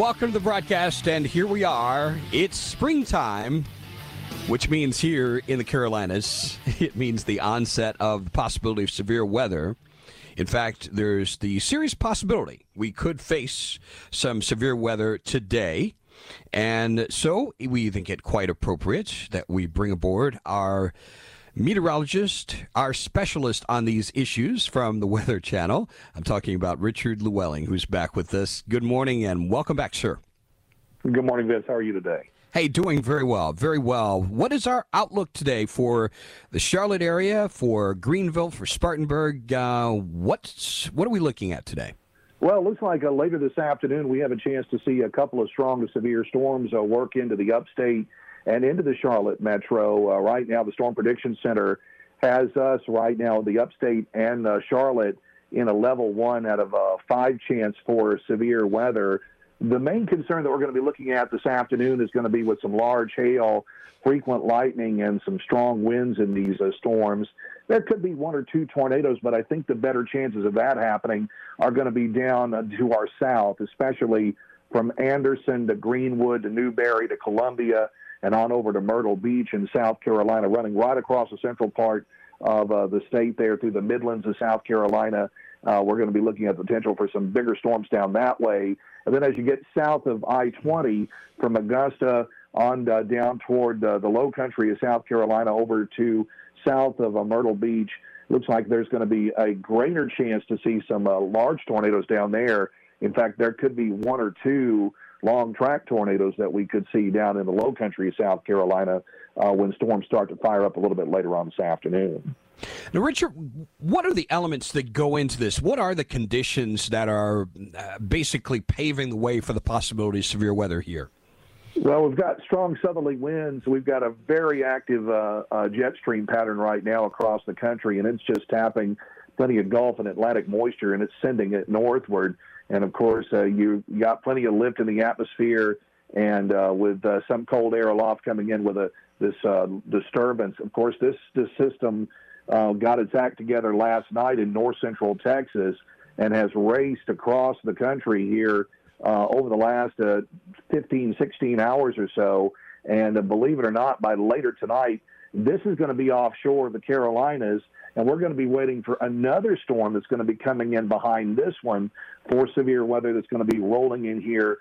Welcome to the broadcast, and here we are. It's springtime, which means here in the Carolinas, it means the onset of the possibility of severe weather. In fact, there's the serious possibility we could face some severe weather today. And so we think it quite appropriate that we bring aboard our meteorologist, our specialist on these issues from the Weather Channel. I'm talking about Richard Llewellyn, who's back with us. Good morning and welcome back, sir. Good morning, Vince. How are you today? Hey, doing very well, very well. What is our outlook today for the Charlotte area, for Greenville, for Spartanburg? Uh, what's what are we looking at today? Well, it looks like uh, later this afternoon we have a chance to see a couple of strong to severe storms uh, work into the upstate and into the Charlotte metro. Uh, right now, the Storm Prediction Center has us right now, the upstate and uh, Charlotte, in a level one out of a five chance for severe weather. The main concern that we're going to be looking at this afternoon is going to be with some large hail, frequent lightning, and some strong winds in these uh, storms. There could be one or two tornadoes, but I think the better chances of that happening are going to be down uh, to our south, especially from Anderson to Greenwood to Newberry to Columbia and on over to Myrtle Beach in South Carolina, running right across the central part of uh, the state there through the Midlands of South Carolina. Uh, we're going to be looking at potential for some bigger storms down that way. And then as you get south of I 20 from Augusta on uh, down toward uh, the low country of South Carolina over to south of uh, Myrtle Beach, looks like there's going to be a greater chance to see some uh, large tornadoes down there. In fact, there could be one or two long track tornadoes that we could see down in the low country of South Carolina uh, when storms start to fire up a little bit later on this afternoon. Now, Richard, what are the elements that go into this? What are the conditions that are uh, basically paving the way for the possibility of severe weather here? Well, we've got strong southerly winds. We've got a very active uh, uh, jet stream pattern right now across the country, and it's just tapping plenty of Gulf and Atlantic moisture, and it's sending it northward. And of course, uh, you got plenty of lift in the atmosphere, and uh, with uh, some cold air aloft coming in with a this uh, disturbance. Of course, this this system uh, got its act together last night in north central Texas and has raced across the country here uh, over the last uh, 15, 16 hours or so. And believe it or not, by later tonight, this is going to be offshore the Carolinas, and we're going to be waiting for another storm that's going to be coming in behind this one for severe weather that's going to be rolling in here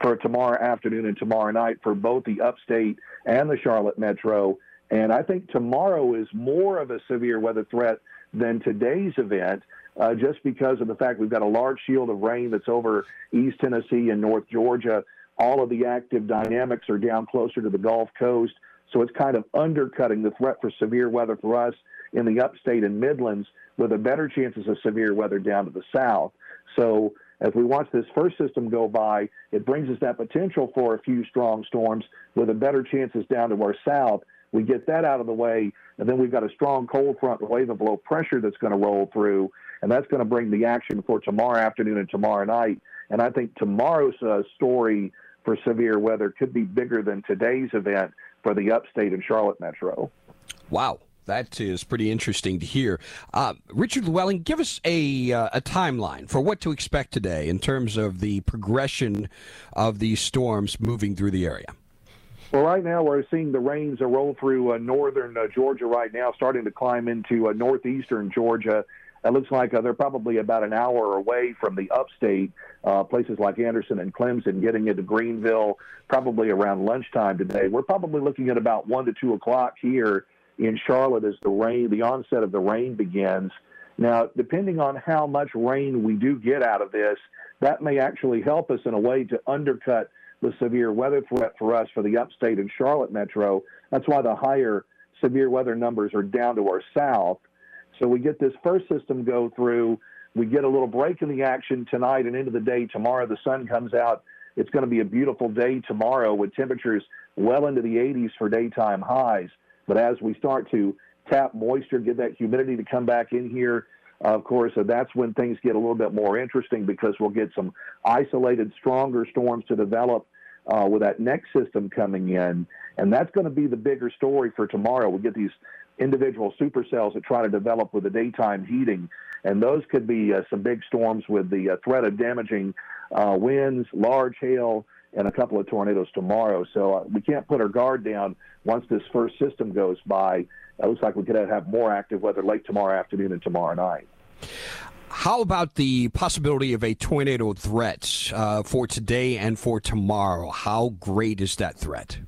for tomorrow afternoon and tomorrow night for both the upstate and the Charlotte metro. And I think tomorrow is more of a severe weather threat than today's event, uh, just because of the fact we've got a large shield of rain that's over East Tennessee and North Georgia. All of the active dynamics are down closer to the Gulf Coast. So it's kind of undercutting the threat for severe weather for us in the upstate and Midlands with a better chances of severe weather down to the south. So as we watch this first system go by, it brings us that potential for a few strong storms with a better chances down to our south. We get that out of the way, and then we've got a strong cold front wave of low pressure that's going to roll through, and that's going to bring the action for tomorrow afternoon and tomorrow night. And I think tomorrow's uh, story for severe weather could be bigger than today's event for the upstate and Charlotte metro. Wow. That is pretty interesting to hear. Uh, Richard Llewellyn, give us a, uh, a timeline for what to expect today in terms of the progression of these storms moving through the area. Well, right now we're seeing the rains roll through uh, northern uh, Georgia right now, starting to climb into uh, northeastern Georgia. It looks like uh, they're probably about an hour away from the upstate, uh, places like Anderson and Clemson, getting into Greenville probably around lunchtime today. We're probably looking at about 1 to 2 o'clock here in Charlotte as the rain, the onset of the rain begins. Now, depending on how much rain we do get out of this, that may actually help us in a way to undercut the severe weather threat for us for the upstate and Charlotte metro. That's why the higher severe weather numbers are down to our south. So we get this first system go through. We get a little break in the action tonight and into the day tomorrow. The sun comes out. It's going to be a beautiful day tomorrow with temperatures well into the 80s for daytime highs. But as we start to tap moisture, get that humidity to come back in here, of course, uh, that's when things get a little bit more interesting because we'll get some isolated, stronger storms to develop uh, with that next system coming in. And that's going to be the bigger story for tomorrow. We get these individual supercells that try to develop with the daytime heating. And those could be uh, some big storms with the uh, threat of damaging uh, winds, large hail, and a couple of tornadoes tomorrow. So uh, we can't put our guard down once this first system goes by. It looks like we could have more active weather late tomorrow afternoon and tomorrow night. How about the possibility of a tornado threat uh, for today and for tomorrow? How great is that threat?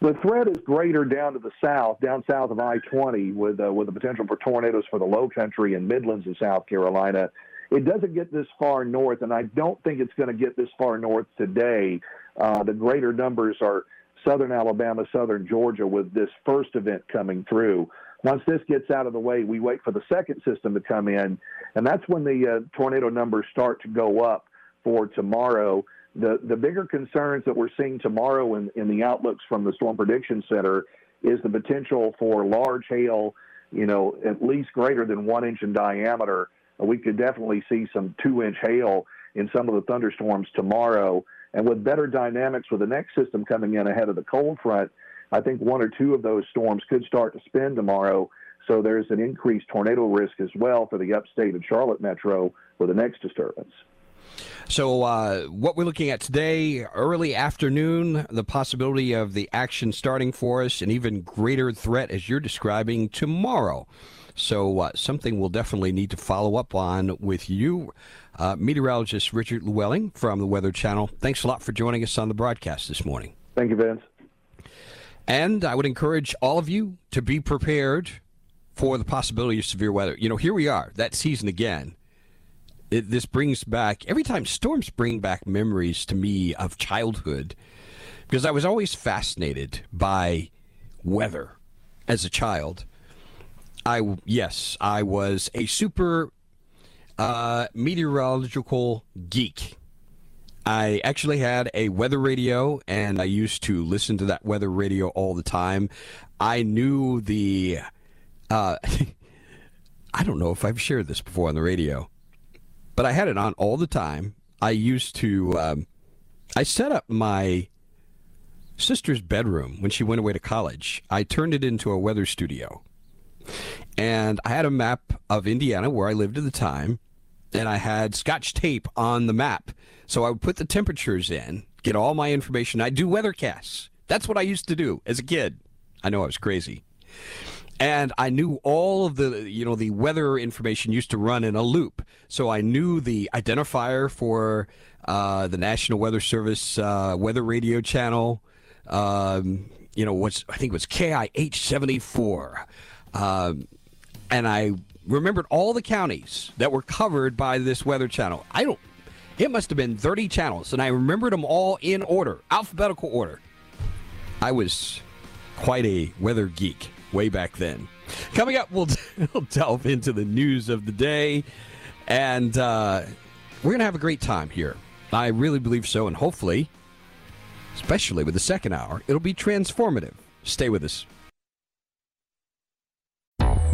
The threat is greater down to the south, down south of I-20, with uh, with the potential for tornadoes for the Low Country and Midlands of South Carolina. It doesn't get this far north, and I don't think it's going to get this far north today. Uh, the greater numbers are southern Alabama, southern Georgia, with this first event coming through. Once this gets out of the way, we wait for the second system to come in, and that's when the uh, tornado numbers start to go up for tomorrow. The the bigger concerns that we're seeing tomorrow in, in the outlooks from the Storm Prediction Center is the potential for large hail, you know, at least greater than one inch in diameter. We could definitely see some two inch hail in some of the thunderstorms tomorrow. And with better dynamics with the next system coming in ahead of the cold front, I think one or two of those storms could start to spin tomorrow. So there's an increased tornado risk as well for the upstate and Charlotte metro with the next disturbance. So, uh, what we're looking at today, early afternoon, the possibility of the action starting for us, an even greater threat as you're describing tomorrow. So, uh, something we'll definitely need to follow up on with you, uh, meteorologist Richard Llewellyn from the Weather Channel. Thanks a lot for joining us on the broadcast this morning. Thank you, Vince. And I would encourage all of you to be prepared for the possibility of severe weather. You know, here we are, that season again. It, this brings back, every time storms bring back memories to me of childhood because I was always fascinated by weather as a child. I, yes, I was a super uh, meteorological geek. I actually had a weather radio, and I used to listen to that weather radio all the time. I knew the. Uh, I don't know if I've shared this before on the radio, but I had it on all the time. I used to. Um, I set up my sister's bedroom when she went away to college. I turned it into a weather studio. And I had a map of Indiana where I lived at the time, and I had scotch tape on the map so I would put the temperatures in, get all my information. I do weathercasts. That's what I used to do as a kid. I know I was crazy. And I knew all of the, you know, the weather information used to run in a loop. So I knew the identifier for uh, the National Weather Service uh, weather radio channel. Um, you know, what's I think it was KIH 74. Um, and I remembered all the counties that were covered by this weather channel. I don't it must have been 30 channels, and I remembered them all in order, alphabetical order. I was quite a weather geek way back then. Coming up, we'll, we'll delve into the news of the day, and uh, we're going to have a great time here. I really believe so, and hopefully, especially with the second hour, it'll be transformative. Stay with us.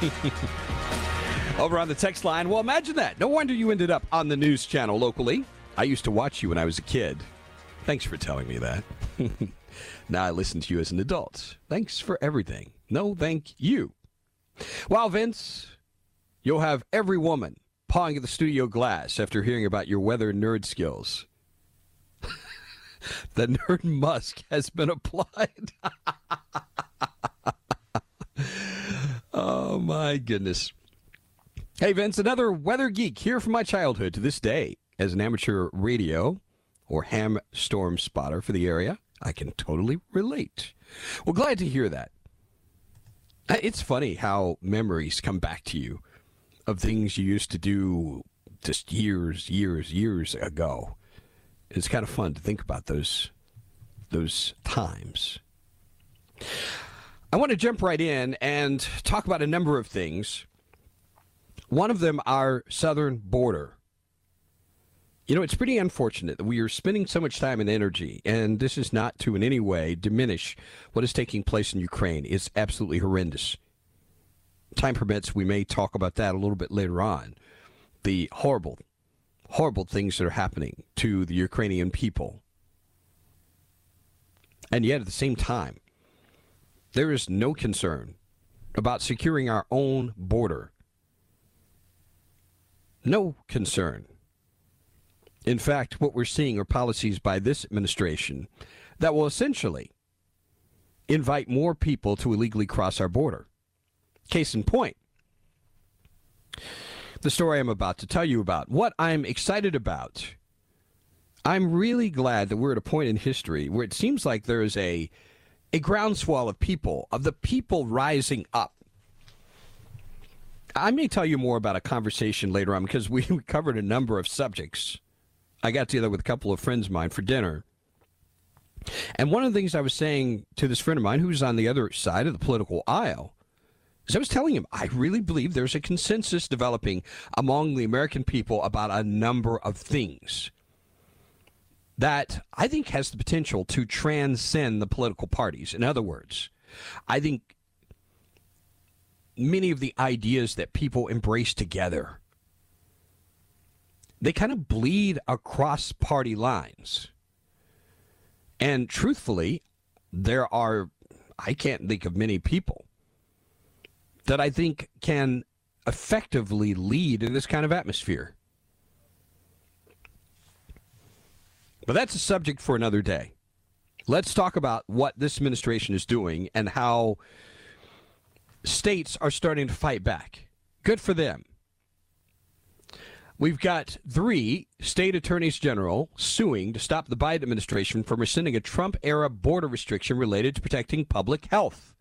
Over on the text line, well, imagine that. No wonder you ended up on the news channel locally. I used to watch you when I was a kid. Thanks for telling me that. now I listen to you as an adult. Thanks for everything. No, thank you. Well, Vince, you'll have every woman pawing at the studio glass after hearing about your weather nerd skills. the nerd musk has been applied. Oh, my goodness. Hey, Vince, another weather geek here from my childhood to this day. As an amateur radio or ham storm spotter for the area, I can totally relate. Well, glad to hear that. Uh, It's funny how memories come back to you of things you used to do just years, years, years ago. It's kind of fun to think about those those times. I want to jump right in and talk about a number of things. One of them, our southern border. You know, it's pretty unfortunate that we are spending so much time and energy, and this is not to in any way diminish what is taking place in Ukraine. It's absolutely horrendous. Time permits, we may talk about that a little bit later on. The horrible, horrible things that are happening to the Ukrainian people. And yet, at the same time, there is no concern about securing our own border. No concern. In fact, what we're seeing are policies by this administration that will essentially invite more people to illegally cross our border. Case in point, the story I'm about to tell you about. What I'm excited about, I'm really glad that we're at a point in history where it seems like there is a a groundswell of people, of the people rising up. I may tell you more about a conversation later on because we covered a number of subjects. I got together with a couple of friends of mine for dinner. And one of the things I was saying to this friend of mine who's on the other side of the political aisle is I was telling him, I really believe there's a consensus developing among the American people about a number of things that I think has the potential to transcend the political parties. In other words, I think many of the ideas that people embrace together they kind of bleed across party lines. And truthfully, there are I can't think of many people that I think can effectively lead in this kind of atmosphere. But that's a subject for another day. Let's talk about what this administration is doing and how states are starting to fight back. Good for them. We've got three state attorneys general suing to stop the Biden administration from rescinding a Trump era border restriction related to protecting public health.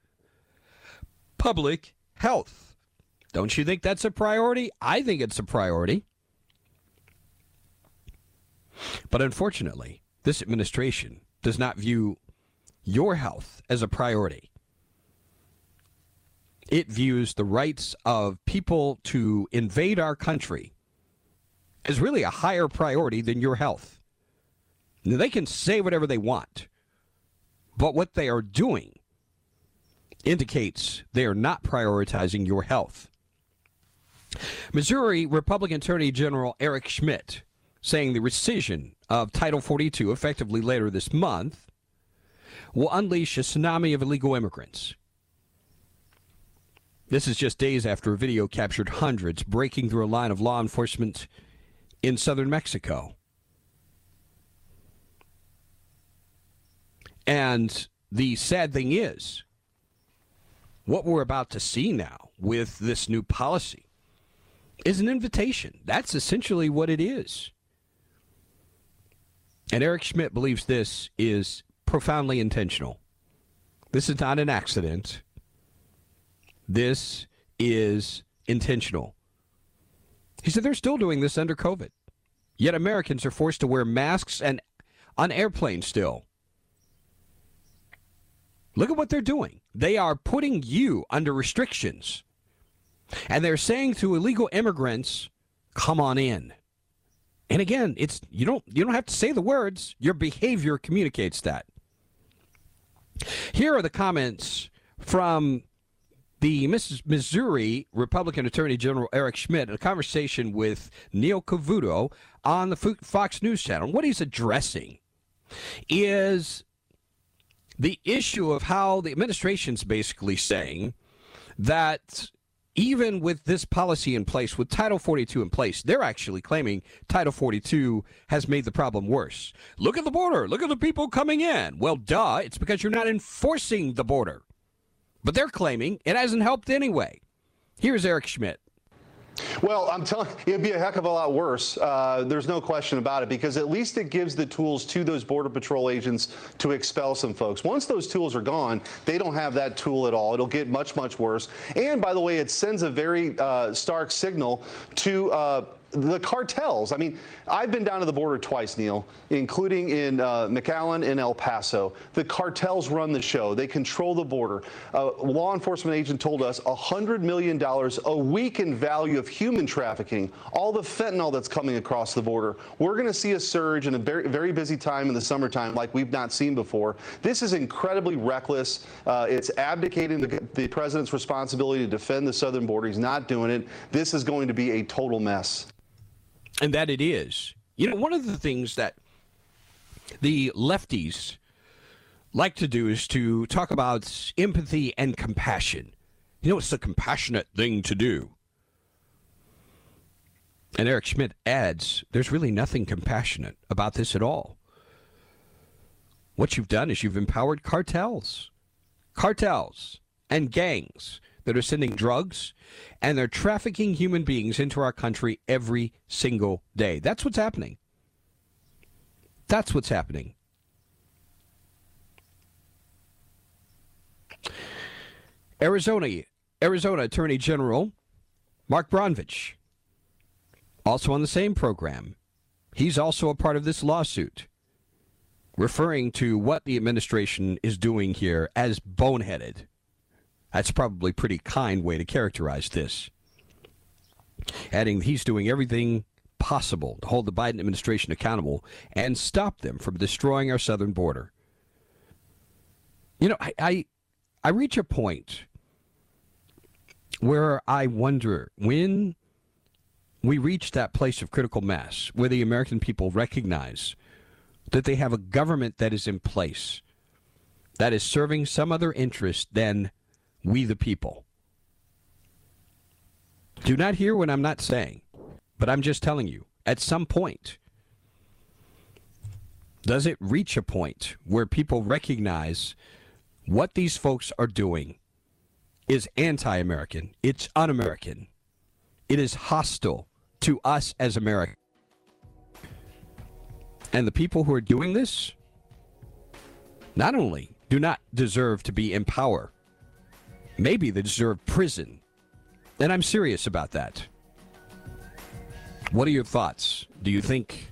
Public health. Don't you think that's a priority? I think it's a priority. But unfortunately, this administration does not view your health as a priority. It views the rights of people to invade our country as really a higher priority than your health. Now, they can say whatever they want, but what they are doing indicates they are not prioritizing your health. Missouri Republican Attorney General Eric Schmitt saying the rescission of Title 42 effectively later this month will unleash a tsunami of illegal immigrants. This is just days after a video captured hundreds breaking through a line of law enforcement in southern Mexico. And the sad thing is, what we're about to see now with this new policy is an invitation. That's essentially what it is. And Eric Schmitt believes this is profoundly intentional. This is not an accident. This is intentional. He said they're still doing this under COVID. Yet Americans are forced to wear masks and on airplanes still. Look at what they're doing. They are putting you under restrictions. And they're saying to illegal immigrants, come on in. And again, it's you don't you don't have to say the words. Your behavior communicates that. Here are the comments from the Missouri Republican Attorney General Eric Schmitt in a conversation with Neil Cavuto on the Fox News Channel. What he's addressing is the issue of how the administration's basically saying that even with this policy in place, with Title 42 in place, they're actually claiming Title 42 has made the problem worse. Look at the border. Look at the people coming in. Well, duh. It's because you're not enforcing the border. But they're claiming it hasn't helped anyway. Here's Eric Schmitt. Well, I'm telling you, it'd be a heck of a lot worse. Uh, there's no question about it because at least it gives the tools to those Border Patrol agents to expel some folks. Once those tools are gone, they don't have that tool at all. It'll get much, much worse. And by the way, it sends a very uh, stark signal to uh, the cartels. I mean, I've been down to the border twice, Neil, including in uh, McAllen and El Paso. The cartels run the show. They control the border. A law enforcement agent told us $100 million a week in value of human trafficking, all the fentanyl that's coming across the border. We're going to see a surge in a very, very busy time in the summertime like we've not seen before. This is incredibly reckless. Uh, it's abdicating the, the president's responsibility to defend the southern border. He's not doing it. This is going to be a total mess and that it is. You know, one of the things that the lefties like to do is to talk about empathy and compassion. You know, it's a compassionate thing to do. And Eric Schmitt adds there's really nothing compassionate about this at all. What you've done is you've empowered cartels, cartels, and gangs that are sending drugs and they're trafficking human beings into our country every single day. That's what's happening. That's what's happening. Arizona, Arizona Attorney General Mark Brnovich, also on the same program. He's also a part of this lawsuit, referring to what the administration is doing here as boneheaded. That's probably a pretty kind way to characterize this. Adding he's doing everything possible to hold the Biden administration accountable and stop them from destroying our southern border. You know, I, I, I reach a point where I wonder when we reach that place of critical mass where the American people recognize that they have a government that is in place that is serving some other interest than we the people. Do not hear what I'm not saying, but I'm just telling you, at some point, does it reach a point where people recognize what these folks are doing is anti American, it's un American, it is hostile to us as Americans? And the people who are doing this not only do not deserve to be in power, Maybe they deserve prison. And I'm serious about that. What are your thoughts? Do you think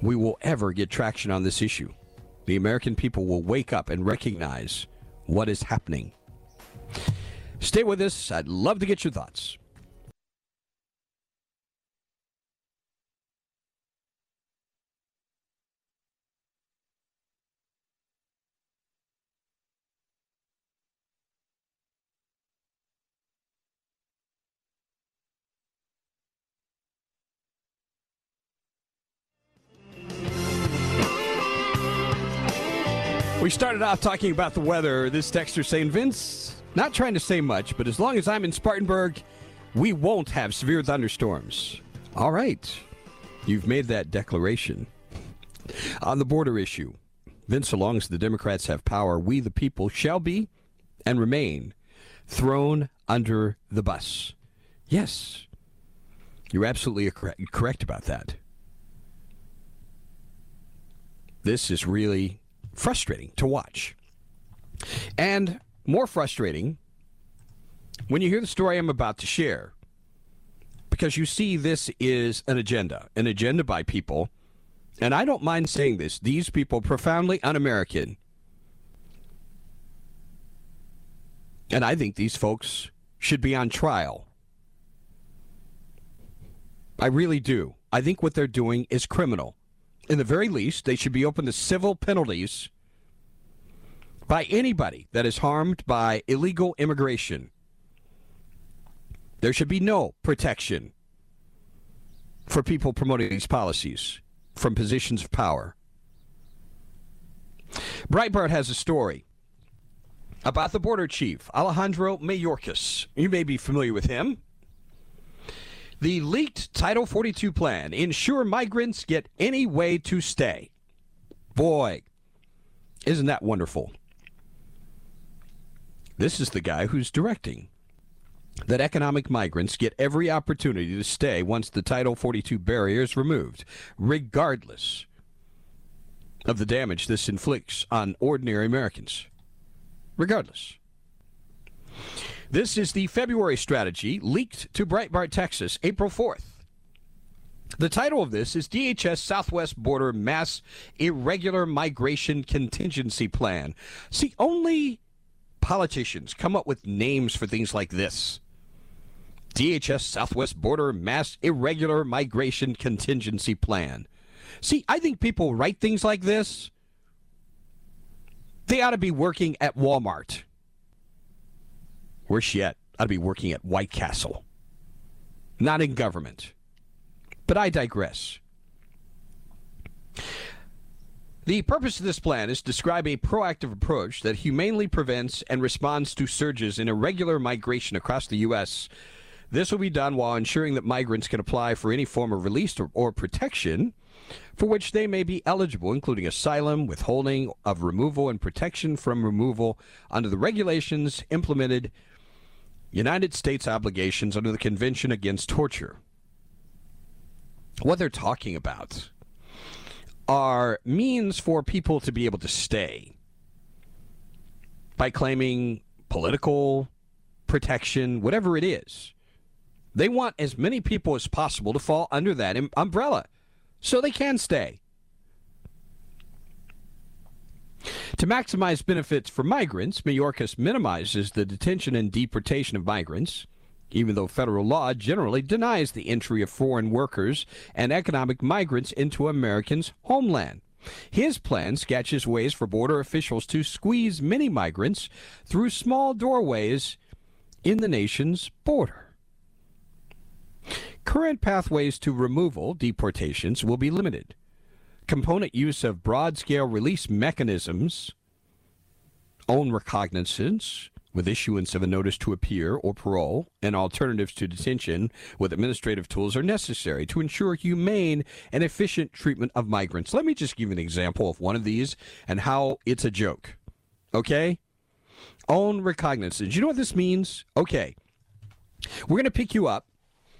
we will ever get traction on this issue? The American people will wake up and recognize what is happening. Stay with us. I'd love to get your thoughts. We started off talking about the weather. This texter saying, Vince, not trying to say much, but as long as I'm in Spartanburg, we won't have severe thunderstorms. All right. You've made that declaration. On the border issue, Vince, so long as the Democrats have power, we the people shall be and remain thrown under the bus. Yes, you're absolutely correct about that. This is really frustrating to watch. And more frustrating when you hear the story I'm about to share. Because you see, this is an agenda, an agenda by people, and I don't mind saying this, these people profoundly un American. And I think these folks should be on trial. I really do. I think what they're doing is criminal. In the very least, they should be open to civil penalties by anybody that is harmed by illegal immigration. There should be no protection for people promoting these policies from positions of power. Breitbart has a story about the border chief, Alejandro Mayorkas. You may be familiar with him. The leaked Title 42 plan ensure migrants get any way to stay. Boy, isn't that wonderful? This is the guy who's directing that economic migrants get every opportunity to stay once the Title 42 barrier is removed, regardless of the damage this inflicts on ordinary Americans. Regardless. This is the February strategy leaked to Breitbart, Texas, April 4th. The title of this is DHS Southwest Border Mass Irregular Migration Contingency Plan. See, only politicians come up with names for things like this. DHS Southwest Border Mass Irregular Migration Contingency Plan. See, I think people write things like this. They ought to be working at Walmart. Worse yet, I'd be working at White Castle. Not in government. But I digress. The purpose of this plan is to describe a proactive approach that humanely prevents and responds to surges in irregular migration across the U.S. This will be done while ensuring that migrants can apply for any form of release or, or protection for which they may be eligible, including asylum, withholding of removal, and protection from removal under the regulations implemented United States obligations under the Convention Against Torture. What they're talking about are means for people to be able to stay by claiming political protection, whatever it is. They want as many people as possible to fall under that um, umbrella so they can stay. To maximize benefits for migrants, Mayorkas minimizes the detention and deportation of migrants even though federal law generally denies the entry of foreign workers and economic migrants into Americans' homeland. His plan sketches ways for border officials to squeeze many migrants through small doorways in the nation's border. Current pathways to removal, deportations, will be limited. Component use of broad scale release mechanisms, own recognizance, with issuance of a notice to appear or parole and alternatives to detention with administrative tools are necessary to ensure humane and efficient treatment of migrants. Let me just give an example of one of these and how it's a joke. Okay? Own recognizance. You know what this means? Okay. We're going to pick you up.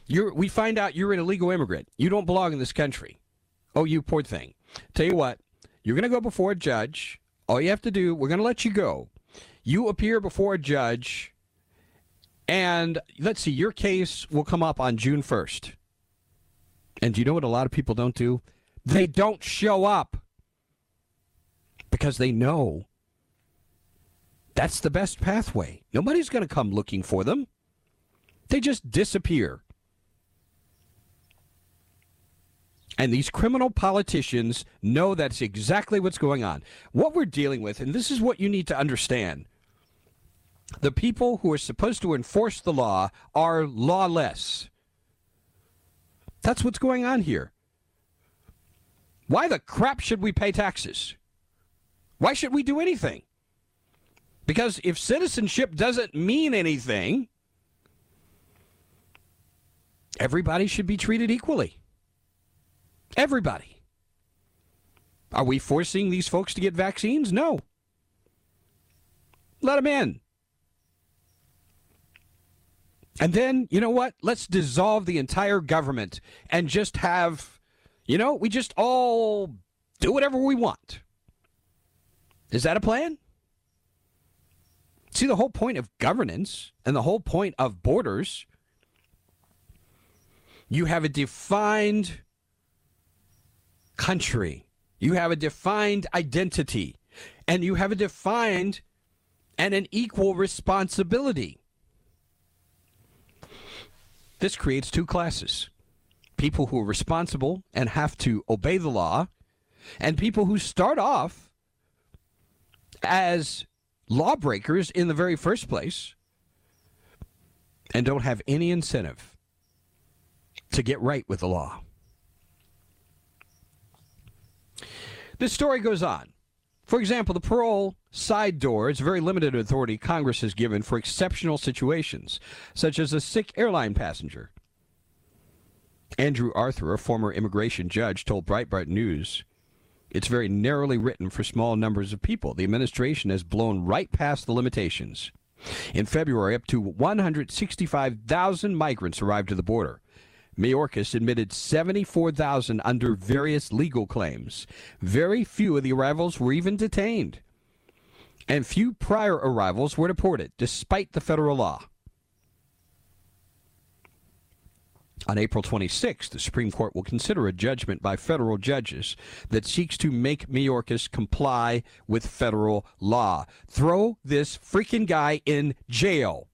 You're, we find out you're an illegal immigrant. You don't belong in this country. Oh, you poor thing. Tell you what, you're going to go before a judge. All you have to do, we're going to let you go you appear before a judge, and let's see, your case will come up on June 1st. And do you know what a lot of people don't do? They don't show up because they know that's the best pathway. Nobody's going to come looking for them, they just disappear. And these criminal politicians know that's exactly what's going on. What we're dealing with, and this is what you need to understand the people who are supposed to enforce the law are lawless. That's what's going on here. Why the crap should we pay taxes? Why should we do anything? Because if citizenship doesn't mean anything, everybody should be treated equally. Everybody. Are we forcing these folks to get vaccines? No. Let them in. And then, you know what? Let's dissolve the entire government and just have, you know, we just all do whatever we want. Is that a plan? See, the whole point of governance and the whole point of borders, you have a defined country, you have a defined identity, and you have a defined and an equal responsibility. This creates two classes people who are responsible and have to obey the law, and people who start off as lawbreakers in the very first place and don't have any incentive to get right with the law. This story goes on. For example, the parole side door is very limited authority Congress has given for exceptional situations, such as a sick airline passenger. Andrew Arthur, a former immigration judge, told Breitbart News it's very narrowly written for small numbers of people. The administration has blown right past the limitations. In February, up to 165,000 migrants arrived at the border. Mayorkas admitted 74,000 under various legal claims. Very few of the arrivals were even detained. And few prior arrivals were deported, despite the federal law. On April 26, the Supreme Court will consider a judgment by federal judges that seeks to make Mayorkas comply with federal law. Throw this freaking guy in jail.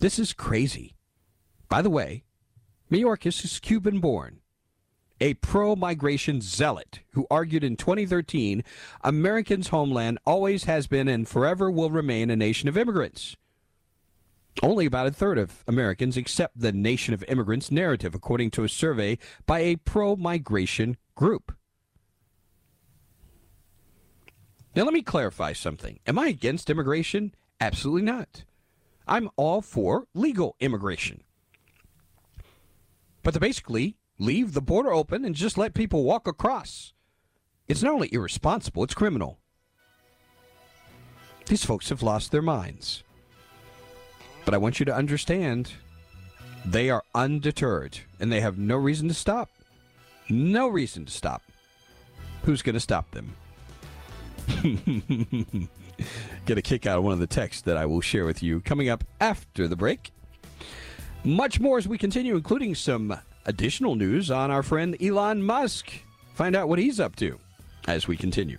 This is crazy. By the way, Mayorkas is Cuban born, a pro migration zealot who argued in 2013 Americans' homeland always has been and forever will remain a nation of immigrants. Only about a third of Americans accept the nation of immigrants narrative, according to a survey by a pro migration group. Now, let me clarify something. Am I against immigration? Absolutely not. I'm all for legal immigration. But to basically leave the border open and just let people walk across, it's not only irresponsible, it's criminal. These folks have lost their minds. But I want you to understand they are undeterred and they have no reason to stop. No reason to stop. Who's going to stop them? Get a kick out of one of the texts that I will share with you coming up after the break. Much more as we continue, including some additional news on our friend Elon Musk. Find out what he's up to as we continue.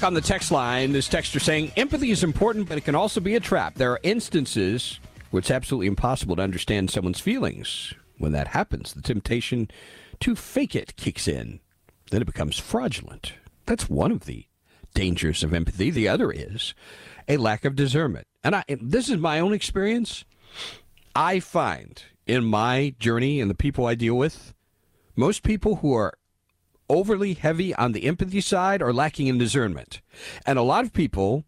Back on the text line, this texter saying empathy is important, but it can also be a trap. There are instances where it's absolutely impossible to understand someone's feelings. When that happens, the temptation to fake it kicks in. Then it becomes fraudulent. That's one of the dangers of empathy. The other is a lack of discernment. And I, this is my own experience. I find in my journey and the people I deal with, most people who are overly heavy on the empathy side or lacking in discernment. And a lot of people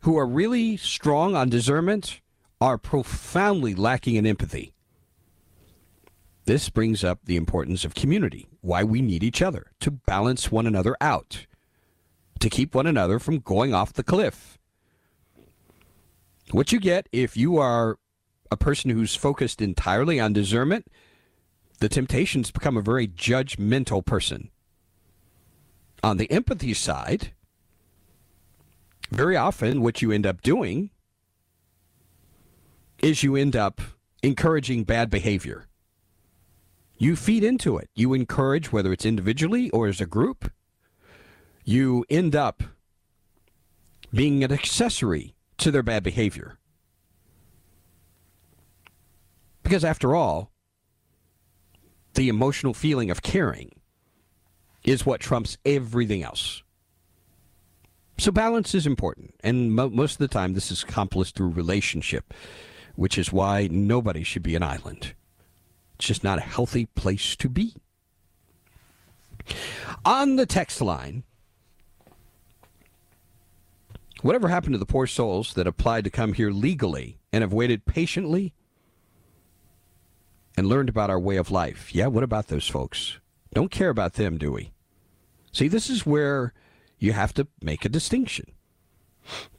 who are really strong on discernment are profoundly lacking in empathy. This brings up the importance of community, why we need each other to balance one another out, to keep one another from going off the cliff. What you get if you are a person who's focused entirely on discernment, the temptations become a very judgmental person. On the empathy side, very often what you end up doing is you end up encouraging bad behavior. You feed into it. You encourage, whether it's individually or as a group, you end up being an accessory to their bad behavior. Because after all, the emotional feeling of caring is what trumps everything else. So balance is important, and mo- most of the time this is accomplished through relationship, which is why nobody should be an island. It's just not a healthy place to be. On the text line, whatever happened to the poor souls that applied to come here legally and have waited patiently and learned about our way of life? Yeah, what about those folks? Don't care about them, do we? See, this is where you have to make a distinction.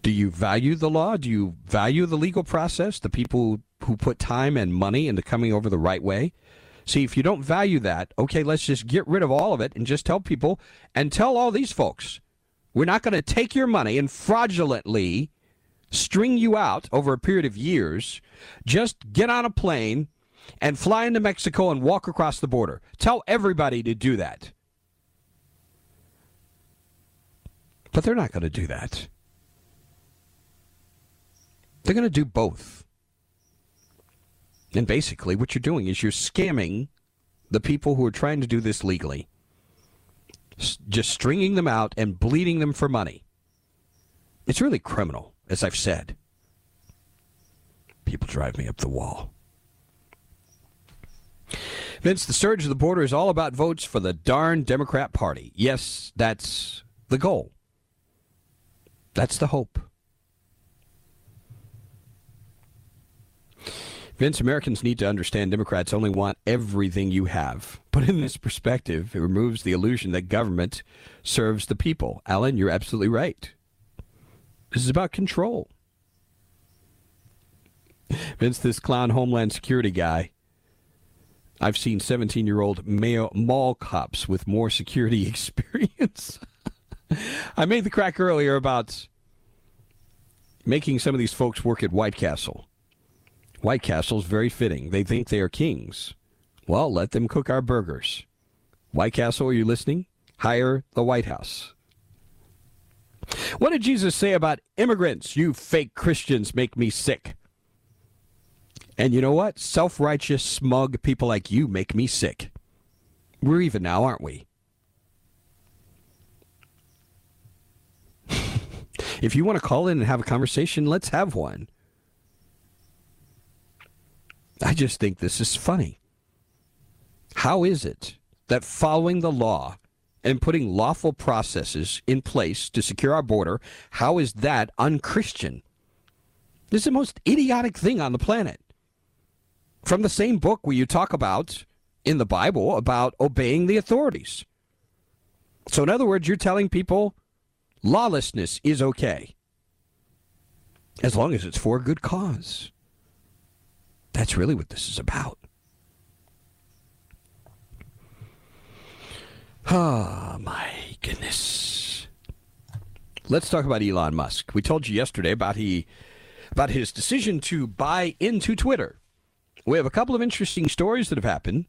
Do you value the law? Do you value the legal process, the people who put time and money into coming over the right way? See, if you don't value that, okay, let's just get rid of all of it and just tell people and tell all these folks we're not going to take your money and fraudulently string you out over a period of years. Just get on a plane and fly into Mexico and walk across the border. Tell everybody to do that. But they're not going to do that. They're going to do both. And basically, what you're doing is you're scamming the people who are trying to do this legally, just stringing them out and bleeding them for money. It's really criminal, as I've said. People drive me up the wall. Vince, the surge of the border is all about votes for the darn Democrat Party. Yes, that's the goal. That's the hope. Vince, Americans need to understand Democrats only want everything you have. But in this perspective, it removes the illusion that government serves the people. Alan, you're absolutely right. This is about control. Vince, this clown Homeland Security guy, I've seen 17 year old mall cops with more security experience. I made the crack earlier about making some of these folks work at White Castle. White Castle is very fitting. They think they are kings. Well, let them cook our burgers. White Castle, are you listening? Hire the White House. What did Jesus say about immigrants? You fake Christians make me sick. And you know what? Self righteous, smug people like you make me sick. We're even now, aren't we? If you want to call in and have a conversation, let's have one. I just think this is funny. How is it that following the law and putting lawful processes in place to secure our border, how is that unchristian? This is the most idiotic thing on the planet. From the same book where you talk about in the Bible about obeying the authorities. So, in other words, you're telling people lawlessness is okay as long as it's for a good cause. That's really what this is about. Ah, oh, my goodness. Let's talk about Elon Musk. We told you yesterday about he about his decision to buy into Twitter. We have a couple of interesting stories that have happened.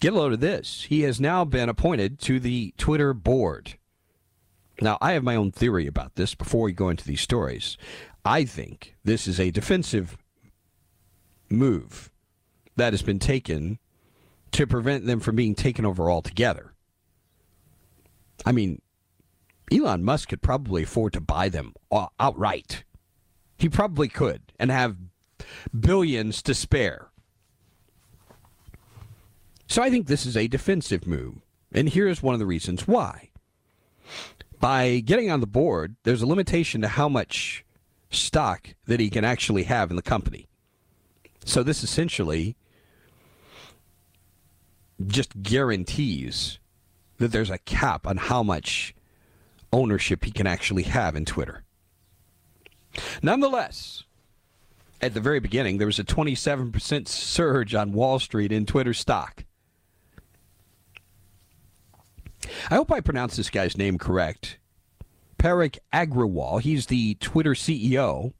Get a load of this. He has now been appointed to the Twitter board. Now, I have my own theory about this before we go into these stories. I think this is a defensive move that has been taken to prevent them from being taken over altogether. I mean, Elon Musk could probably afford to buy them outright. He probably could and have billions to spare. So I think this is a defensive move. And here's one of the reasons why. By getting on the board, there's a limitation to how much stock that he can actually have in the company. So this essentially just guarantees that there's a cap on how much ownership he can actually have in Twitter. Nonetheless, at the very beginning, there was a 27% surge on Wall Street in Twitter stock. I hope I pronounced this guy's name correct. Parag Agrawal, he's the Twitter CEO.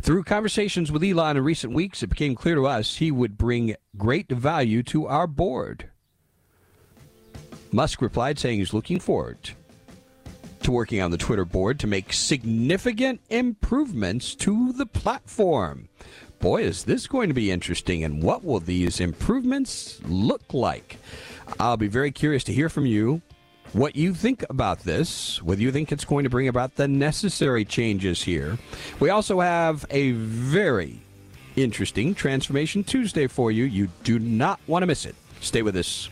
Through conversations with Elon in recent weeks, it became clear to us he would bring great value to our board. Musk replied saying he's looking forward to working on the Twitter board to make significant improvements to the platform. Boy, is this going to be interesting, and what will these improvements look like? I'll be very curious to hear from you what you think about this, whether you think it's going to bring about the necessary changes here. We also have a very interesting Transformation Tuesday for you. You do not want to miss it. Stay with us.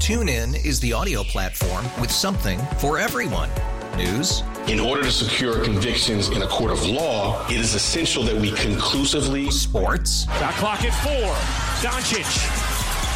TuneIn is the audio platform with something for everyone. News. In order to secure convictions in a court of law, it is essential that we conclusively. Sports. Shot clock at four. Doncic.